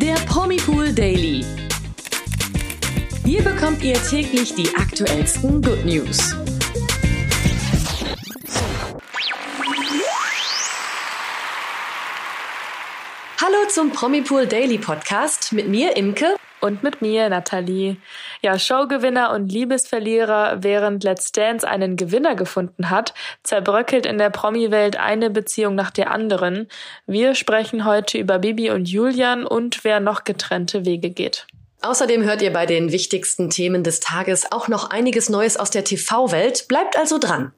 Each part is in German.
Der Promipool Daily. Hier bekommt ihr täglich die aktuellsten Good News. Hallo zum Promipool Daily Podcast mit mir, Imke. Und mit mir, Nathalie. Ja, Showgewinner und Liebesverlierer, während Let's Dance einen Gewinner gefunden hat, zerbröckelt in der Promi-Welt eine Beziehung nach der anderen. Wir sprechen heute über Bibi und Julian und wer noch getrennte Wege geht. Außerdem hört ihr bei den wichtigsten Themen des Tages auch noch einiges Neues aus der TV-Welt. Bleibt also dran.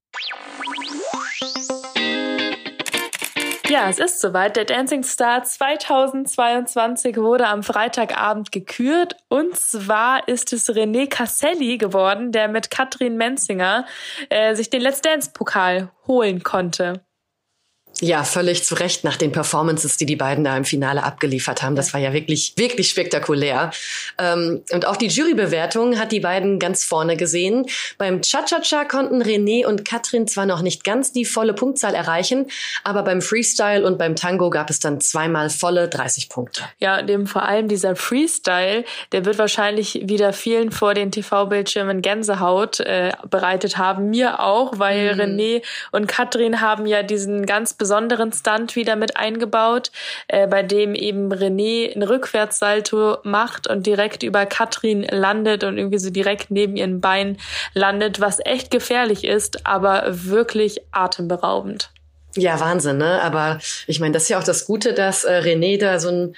Ja, es ist soweit. Der Dancing Star 2022 wurde am Freitagabend gekürt. Und zwar ist es René Casselli geworden, der mit Katrin Menzinger äh, sich den Let's Dance Pokal holen konnte. Ja, völlig zu Recht nach den Performances, die die beiden da im Finale abgeliefert haben. Das war ja wirklich, wirklich spektakulär. Ähm, und auch die Jurybewertung hat die beiden ganz vorne gesehen. Beim Cha-Cha-Cha konnten René und Katrin zwar noch nicht ganz die volle Punktzahl erreichen, aber beim Freestyle und beim Tango gab es dann zweimal volle 30 Punkte. Ja, dem vor allem dieser Freestyle, der wird wahrscheinlich wieder vielen vor den TV-Bildschirmen Gänsehaut äh, bereitet haben. Mir auch, weil mhm. René und Katrin haben ja diesen ganz besonderen besonderen Stunt wieder mit eingebaut, äh, bei dem eben René ein Rückwärtssalto macht und direkt über Katrin landet und irgendwie so direkt neben ihren Beinen landet, was echt gefährlich ist, aber wirklich atemberaubend. Ja, Wahnsinn, ne? Aber ich meine, das ist ja auch das Gute, dass äh, René da so ein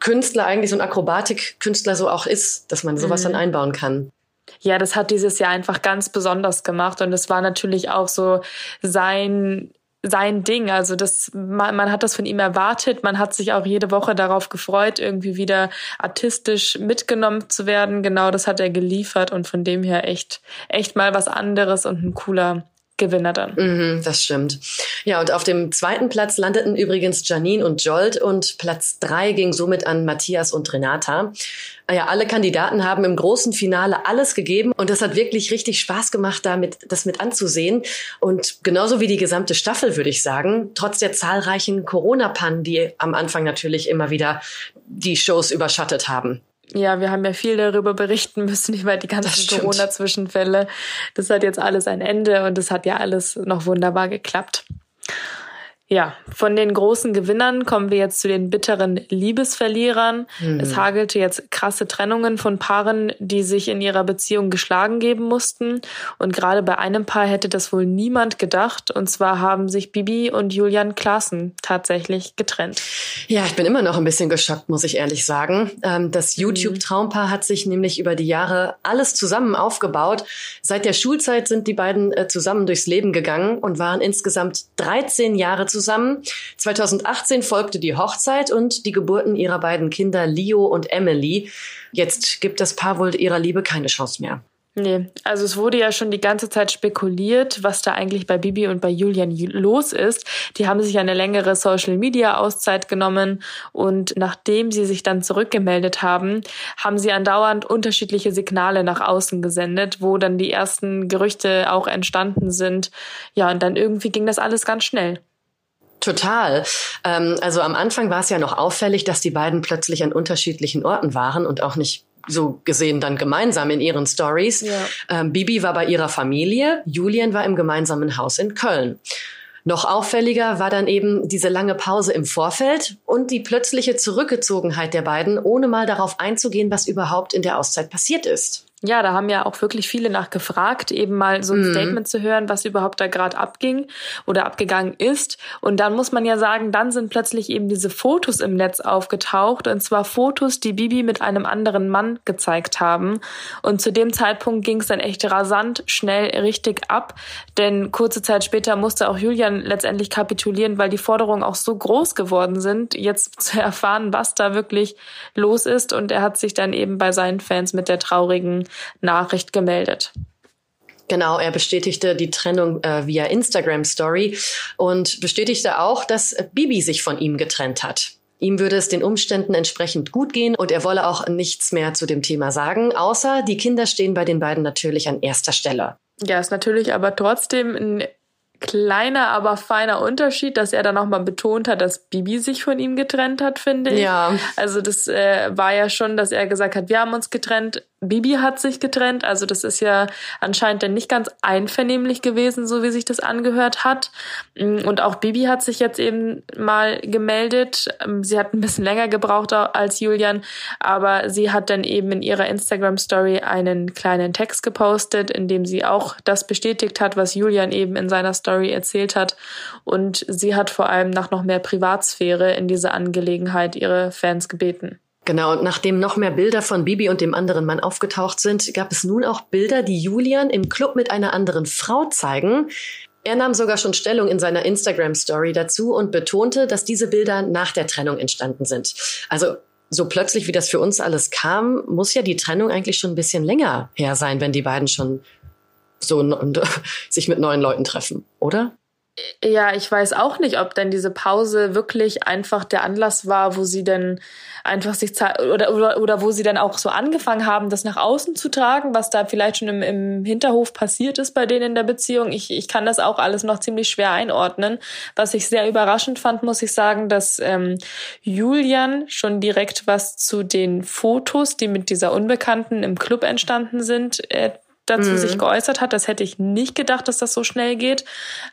Künstler, eigentlich so ein Akrobatikkünstler so auch ist, dass man sowas mhm. dann einbauen kann. Ja, das hat dieses Jahr einfach ganz besonders gemacht und es war natürlich auch so sein sein Ding. Also das, man, man hat das von ihm erwartet. Man hat sich auch jede Woche darauf gefreut, irgendwie wieder artistisch mitgenommen zu werden. Genau das hat er geliefert und von dem her echt, echt mal was anderes und ein cooler Gewinner dann. Mhm, das stimmt. Ja, und auf dem zweiten Platz landeten übrigens Janine und Jolt und Platz drei ging somit an Matthias und Renata. Ah ja, alle Kandidaten haben im großen Finale alles gegeben und das hat wirklich richtig Spaß gemacht, damit das mit anzusehen. Und genauso wie die gesamte Staffel, würde ich sagen, trotz der zahlreichen Corona-Pannen, die am Anfang natürlich immer wieder die Shows überschattet haben. Ja, wir haben ja viel darüber berichten müssen, über die ganzen Corona-Zwischenfälle. Das hat jetzt alles ein Ende und es hat ja alles noch wunderbar geklappt. Ja, von den großen Gewinnern kommen wir jetzt zu den bitteren Liebesverlierern. Mhm. Es hagelte jetzt krasse Trennungen von Paaren, die sich in ihrer Beziehung geschlagen geben mussten. Und gerade bei einem Paar hätte das wohl niemand gedacht. Und zwar haben sich Bibi und Julian Klaassen tatsächlich getrennt. Ja, ich bin immer noch ein bisschen geschockt, muss ich ehrlich sagen. Ähm, das mhm. YouTube-Traumpaar hat sich nämlich über die Jahre alles zusammen aufgebaut. Seit der Schulzeit sind die beiden äh, zusammen durchs Leben gegangen und waren insgesamt 13 Jahre zusammen zusammen. 2018 folgte die Hochzeit und die Geburten ihrer beiden Kinder Leo und Emily. Jetzt gibt das Paar wohl ihrer Liebe keine Chance mehr. Nee, also es wurde ja schon die ganze Zeit spekuliert, was da eigentlich bei Bibi und bei Julian los ist. Die haben sich eine längere Social-Media-Auszeit genommen und nachdem sie sich dann zurückgemeldet haben, haben sie andauernd unterschiedliche Signale nach außen gesendet, wo dann die ersten Gerüchte auch entstanden sind. Ja, und dann irgendwie ging das alles ganz schnell. Total. Ähm, also am Anfang war es ja noch auffällig, dass die beiden plötzlich an unterschiedlichen Orten waren und auch nicht so gesehen dann gemeinsam in ihren Stories. Ja. Ähm, Bibi war bei ihrer Familie, Julian war im gemeinsamen Haus in Köln. Noch auffälliger war dann eben diese lange Pause im Vorfeld und die plötzliche Zurückgezogenheit der beiden, ohne mal darauf einzugehen, was überhaupt in der Auszeit passiert ist. Ja, da haben ja auch wirklich viele nachgefragt, eben mal so ein mhm. Statement zu hören, was überhaupt da gerade abging oder abgegangen ist. Und dann muss man ja sagen, dann sind plötzlich eben diese Fotos im Netz aufgetaucht. Und zwar Fotos, die Bibi mit einem anderen Mann gezeigt haben. Und zu dem Zeitpunkt ging es dann echt rasant, schnell, richtig ab. Denn kurze Zeit später musste auch Julian letztendlich kapitulieren, weil die Forderungen auch so groß geworden sind, jetzt zu erfahren, was da wirklich los ist. Und er hat sich dann eben bei seinen Fans mit der traurigen Nachricht gemeldet. Genau, er bestätigte die Trennung äh, via Instagram Story und bestätigte auch, dass Bibi sich von ihm getrennt hat. Ihm würde es den Umständen entsprechend gut gehen und er wolle auch nichts mehr zu dem Thema sagen, außer die Kinder stehen bei den beiden natürlich an erster Stelle. Ja, ist natürlich aber trotzdem ein kleiner, aber feiner Unterschied, dass er dann nochmal betont hat, dass Bibi sich von ihm getrennt hat, finde ich. Ja. Also das äh, war ja schon, dass er gesagt hat, wir haben uns getrennt, Bibi hat sich getrennt. Also das ist ja anscheinend dann nicht ganz einvernehmlich gewesen, so wie sich das angehört hat. Und auch Bibi hat sich jetzt eben mal gemeldet. Sie hat ein bisschen länger gebraucht als Julian, aber sie hat dann eben in ihrer Instagram-Story einen kleinen Text gepostet, in dem sie auch das bestätigt hat, was Julian eben in seiner Story erzählt hat. Und sie hat vor allem nach noch mehr Privatsphäre in dieser Angelegenheit ihre Fans gebeten. Genau, und nachdem noch mehr Bilder von Bibi und dem anderen Mann aufgetaucht sind, gab es nun auch Bilder, die Julian im Club mit einer anderen Frau zeigen. Er nahm sogar schon Stellung in seiner Instagram-Story dazu und betonte, dass diese Bilder nach der Trennung entstanden sind. Also so plötzlich, wie das für uns alles kam, muss ja die Trennung eigentlich schon ein bisschen länger her sein, wenn die beiden schon so sich mit neuen Leuten treffen, oder? Ja, ich weiß auch nicht, ob denn diese Pause wirklich einfach der Anlass war, wo sie denn einfach sich oder, oder oder wo sie dann auch so angefangen haben, das nach außen zu tragen, was da vielleicht schon im, im Hinterhof passiert ist bei denen in der Beziehung. Ich, ich kann das auch alles noch ziemlich schwer einordnen. Was ich sehr überraschend fand, muss ich sagen, dass ähm, Julian schon direkt was zu den Fotos, die mit dieser Unbekannten im Club entstanden sind, äh, dazu mhm. sich geäußert hat. Das hätte ich nicht gedacht, dass das so schnell geht,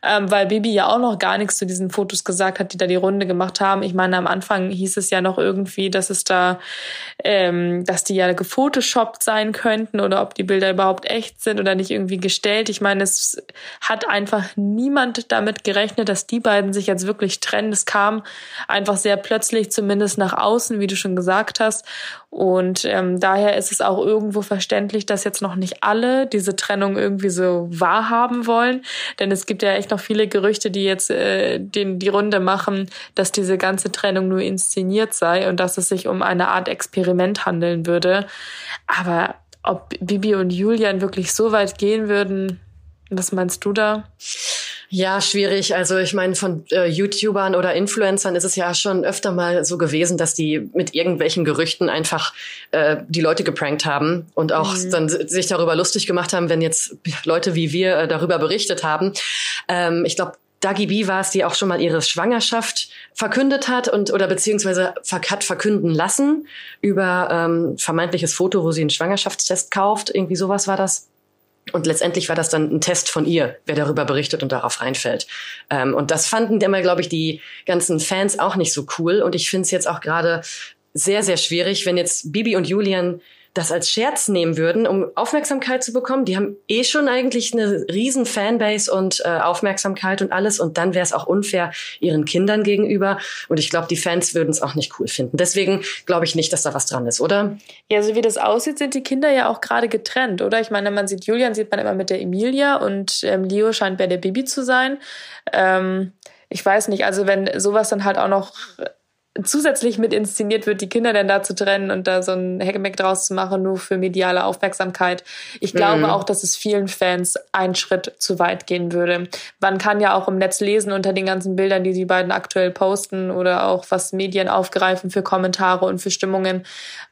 ähm, weil Bibi ja auch noch gar nichts zu diesen Fotos gesagt hat, die da die Runde gemacht haben. Ich meine, am Anfang hieß es ja noch irgendwie, dass es da, ähm, dass die ja gefotoshoppt sein könnten oder ob die Bilder überhaupt echt sind oder nicht irgendwie gestellt. Ich meine, es hat einfach niemand damit gerechnet, dass die beiden sich jetzt wirklich trennen. Es kam einfach sehr plötzlich, zumindest nach außen, wie du schon gesagt hast. Und ähm, daher ist es auch irgendwo verständlich, dass jetzt noch nicht alle diese Trennung irgendwie so wahrhaben wollen. Denn es gibt ja echt noch viele Gerüchte, die jetzt äh, den, die Runde machen, dass diese ganze Trennung nur inszeniert sei und dass es sich um eine Art Experiment handeln würde. Aber ob Bibi und Julian wirklich so weit gehen würden, was meinst du da? Ja, schwierig. Also ich meine, von äh, YouTubern oder Influencern ist es ja schon öfter mal so gewesen, dass die mit irgendwelchen Gerüchten einfach äh, die Leute geprankt haben und auch mhm. dann sich darüber lustig gemacht haben, wenn jetzt Leute wie wir äh, darüber berichtet haben. Ähm, ich glaube, Dagi B war es, die auch schon mal ihre Schwangerschaft verkündet hat und oder beziehungsweise hat verkünden lassen über ähm, vermeintliches Foto, wo sie einen Schwangerschaftstest kauft. Irgendwie sowas war das. Und letztendlich war das dann ein Test von ihr, wer darüber berichtet und darauf reinfällt. Ähm, und das fanden immer, glaube ich, die ganzen Fans auch nicht so cool. Und ich finde es jetzt auch gerade sehr, sehr schwierig, wenn jetzt Bibi und Julian das als Scherz nehmen würden, um Aufmerksamkeit zu bekommen. Die haben eh schon eigentlich eine riesen Fanbase und äh, Aufmerksamkeit und alles. Und dann wäre es auch unfair ihren Kindern gegenüber. Und ich glaube, die Fans würden es auch nicht cool finden. Deswegen glaube ich nicht, dass da was dran ist, oder? Ja, so wie das aussieht, sind die Kinder ja auch gerade getrennt, oder? Ich meine, man sieht Julian, sieht man immer mit der Emilia und ähm, Leo scheint bei der Bibi zu sein. Ähm, ich weiß nicht, also wenn sowas dann halt auch noch zusätzlich mit inszeniert wird, die Kinder denn da zu trennen und da so ein Hackemeck draus zu machen, nur für mediale Aufmerksamkeit. Ich glaube mhm. auch, dass es vielen Fans einen Schritt zu weit gehen würde. Man kann ja auch im Netz lesen unter den ganzen Bildern, die die beiden aktuell posten oder auch was Medien aufgreifen für Kommentare und für Stimmungen,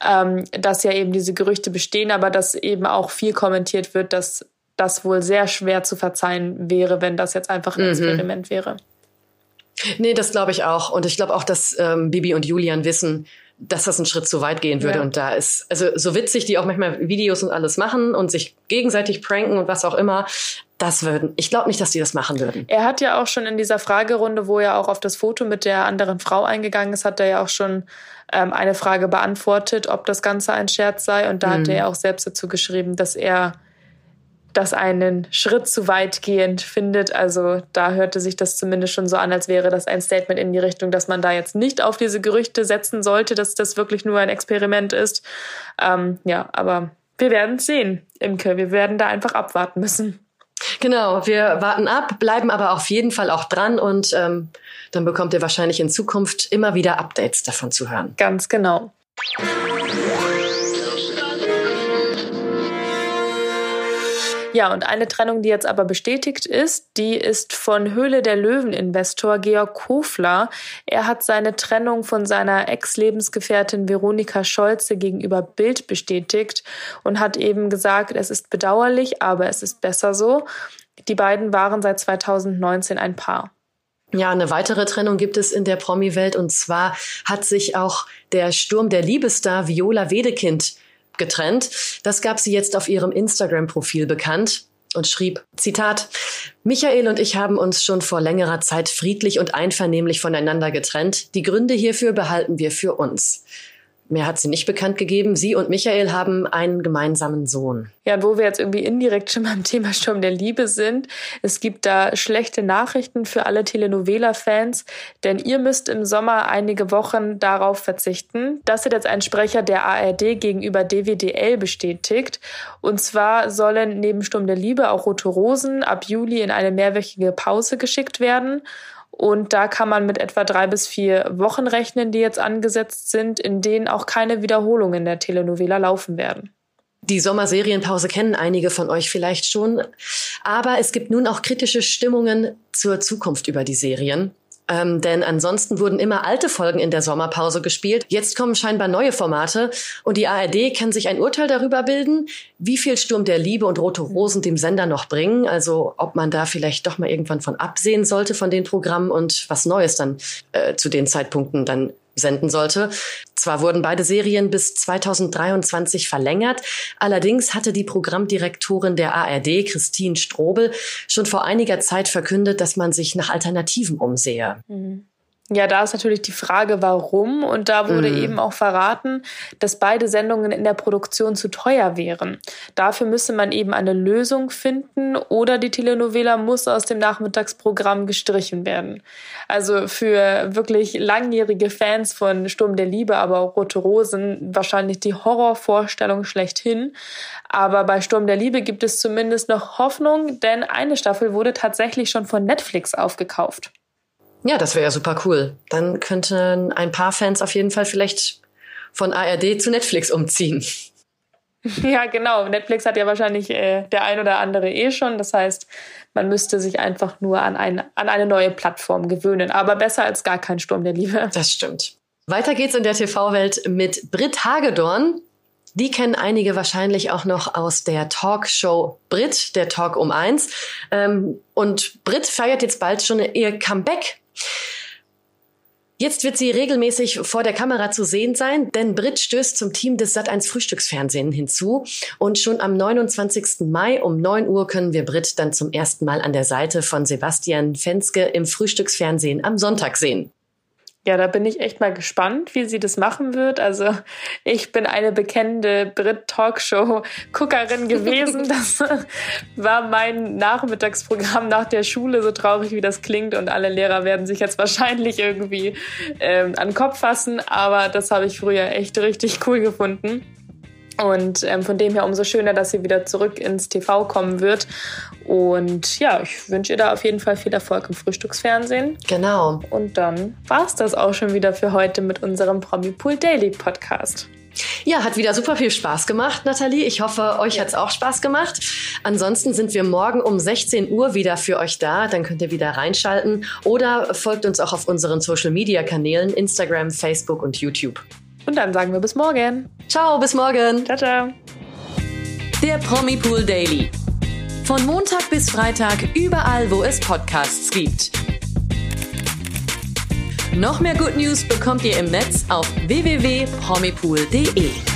ähm, dass ja eben diese Gerüchte bestehen, aber dass eben auch viel kommentiert wird, dass das wohl sehr schwer zu verzeihen wäre, wenn das jetzt einfach ein mhm. Experiment wäre. Nee, das glaube ich auch. Und ich glaube auch, dass ähm, Bibi und Julian wissen, dass das einen Schritt zu weit gehen würde. Ja. Und da ist, also so witzig, die auch manchmal Videos und alles machen und sich gegenseitig pranken und was auch immer. Das würden, ich glaube nicht, dass die das machen würden. Er hat ja auch schon in dieser Fragerunde, wo er auch auf das Foto mit der anderen Frau eingegangen ist, hat er ja auch schon ähm, eine Frage beantwortet, ob das Ganze ein Scherz sei. Und da mhm. hat er auch selbst dazu geschrieben, dass er das einen Schritt zu weitgehend findet. Also da hörte sich das zumindest schon so an, als wäre das ein Statement in die Richtung, dass man da jetzt nicht auf diese Gerüchte setzen sollte, dass das wirklich nur ein Experiment ist. Ähm, ja, aber wir werden es sehen, Imke. Wir werden da einfach abwarten müssen. Genau, wir warten ab, bleiben aber auf jeden Fall auch dran und ähm, dann bekommt ihr wahrscheinlich in Zukunft immer wieder Updates davon zu hören. Ganz genau. Ja, und eine Trennung, die jetzt aber bestätigt ist, die ist von Höhle der Löwen-Investor Georg Kofler. Er hat seine Trennung von seiner Ex-Lebensgefährtin Veronika Scholze gegenüber Bild bestätigt und hat eben gesagt, es ist bedauerlich, aber es ist besser so. Die beiden waren seit 2019 ein Paar. Ja, eine weitere Trennung gibt es in der Promi-Welt und zwar hat sich auch der Sturm der Liebesstar Viola Wedekind getrennt. Das gab sie jetzt auf ihrem Instagram-Profil bekannt und schrieb, Zitat, Michael und ich haben uns schon vor längerer Zeit friedlich und einvernehmlich voneinander getrennt. Die Gründe hierfür behalten wir für uns. Mehr hat sie nicht bekannt gegeben. Sie und Michael haben einen gemeinsamen Sohn. Ja, wo wir jetzt irgendwie indirekt schon beim Thema Sturm der Liebe sind, es gibt da schlechte Nachrichten für alle Telenovela-Fans, denn ihr müsst im Sommer einige Wochen darauf verzichten. Das hat jetzt ein Sprecher der ARD gegenüber DWDL bestätigt. Und zwar sollen neben Sturm der Liebe auch Rote Rosen ab Juli in eine mehrwöchige Pause geschickt werden. Und da kann man mit etwa drei bis vier Wochen rechnen, die jetzt angesetzt sind, in denen auch keine Wiederholungen der Telenovela laufen werden. Die Sommerserienpause kennen einige von euch vielleicht schon. Aber es gibt nun auch kritische Stimmungen zur Zukunft über die Serien. Ähm, denn ansonsten wurden immer alte Folgen in der Sommerpause gespielt. Jetzt kommen scheinbar neue Formate und die ARD kann sich ein Urteil darüber bilden, wie viel Sturm der Liebe und Rote Rosen dem Sender noch bringen. Also ob man da vielleicht doch mal irgendwann von absehen sollte von den Programmen und was Neues dann äh, zu den Zeitpunkten dann senden sollte. Zwar wurden beide Serien bis 2023 verlängert, allerdings hatte die Programmdirektorin der ARD, Christine Strobel, schon vor einiger Zeit verkündet, dass man sich nach Alternativen umsehe. Mhm. Ja, da ist natürlich die Frage, warum. Und da wurde mm. eben auch verraten, dass beide Sendungen in der Produktion zu teuer wären. Dafür müsse man eben eine Lösung finden oder die Telenovela muss aus dem Nachmittagsprogramm gestrichen werden. Also für wirklich langjährige Fans von Sturm der Liebe, aber auch Rote Rosen wahrscheinlich die Horrorvorstellung schlechthin. Aber bei Sturm der Liebe gibt es zumindest noch Hoffnung, denn eine Staffel wurde tatsächlich schon von Netflix aufgekauft. Ja, das wäre ja super cool. Dann könnten ein paar Fans auf jeden Fall vielleicht von ARD zu Netflix umziehen. Ja, genau. Netflix hat ja wahrscheinlich äh, der ein oder andere eh schon. Das heißt, man müsste sich einfach nur an, ein, an eine neue Plattform gewöhnen. Aber besser als gar kein Sturm der Liebe. Das stimmt. Weiter geht's in der TV-Welt mit Britt Hagedorn. Die kennen einige wahrscheinlich auch noch aus der Talkshow Brit, der Talk um eins. Ähm, und Brit feiert jetzt bald schon ihr Comeback Jetzt wird sie regelmäßig vor der Kamera zu sehen sein, denn Brit stößt zum Team des Sat1 Frühstücksfernsehen hinzu. Und schon am 29. Mai um 9 Uhr können wir Brit dann zum ersten Mal an der Seite von Sebastian Fenske im Frühstücksfernsehen am Sonntag sehen. Ja, da bin ich echt mal gespannt, wie sie das machen wird. Also ich bin eine bekennende Brit-Talkshow-Guckerin gewesen. Das war mein Nachmittagsprogramm nach der Schule, so traurig wie das klingt. Und alle Lehrer werden sich jetzt wahrscheinlich irgendwie ähm, an den Kopf fassen. Aber das habe ich früher echt richtig cool gefunden. Und ähm, von dem her umso schöner, dass sie wieder zurück ins TV kommen wird. Und ja, ich wünsche ihr da auf jeden Fall viel Erfolg im Frühstücksfernsehen. Genau. Und dann war es das auch schon wieder für heute mit unserem Promi Pool Daily Podcast. Ja, hat wieder super viel Spaß gemacht, Nathalie. Ich hoffe, euch ja. hat es auch Spaß gemacht. Ansonsten sind wir morgen um 16 Uhr wieder für euch da. Dann könnt ihr wieder reinschalten oder folgt uns auch auf unseren Social Media Kanälen Instagram, Facebook und YouTube. Und dann sagen wir bis morgen. Ciao, bis morgen. Ciao, ciao. Der Promi Pool Daily. Von Montag bis Freitag überall, wo es Podcasts gibt. Noch mehr Good News bekommt ihr im Netz auf www.promipool.de.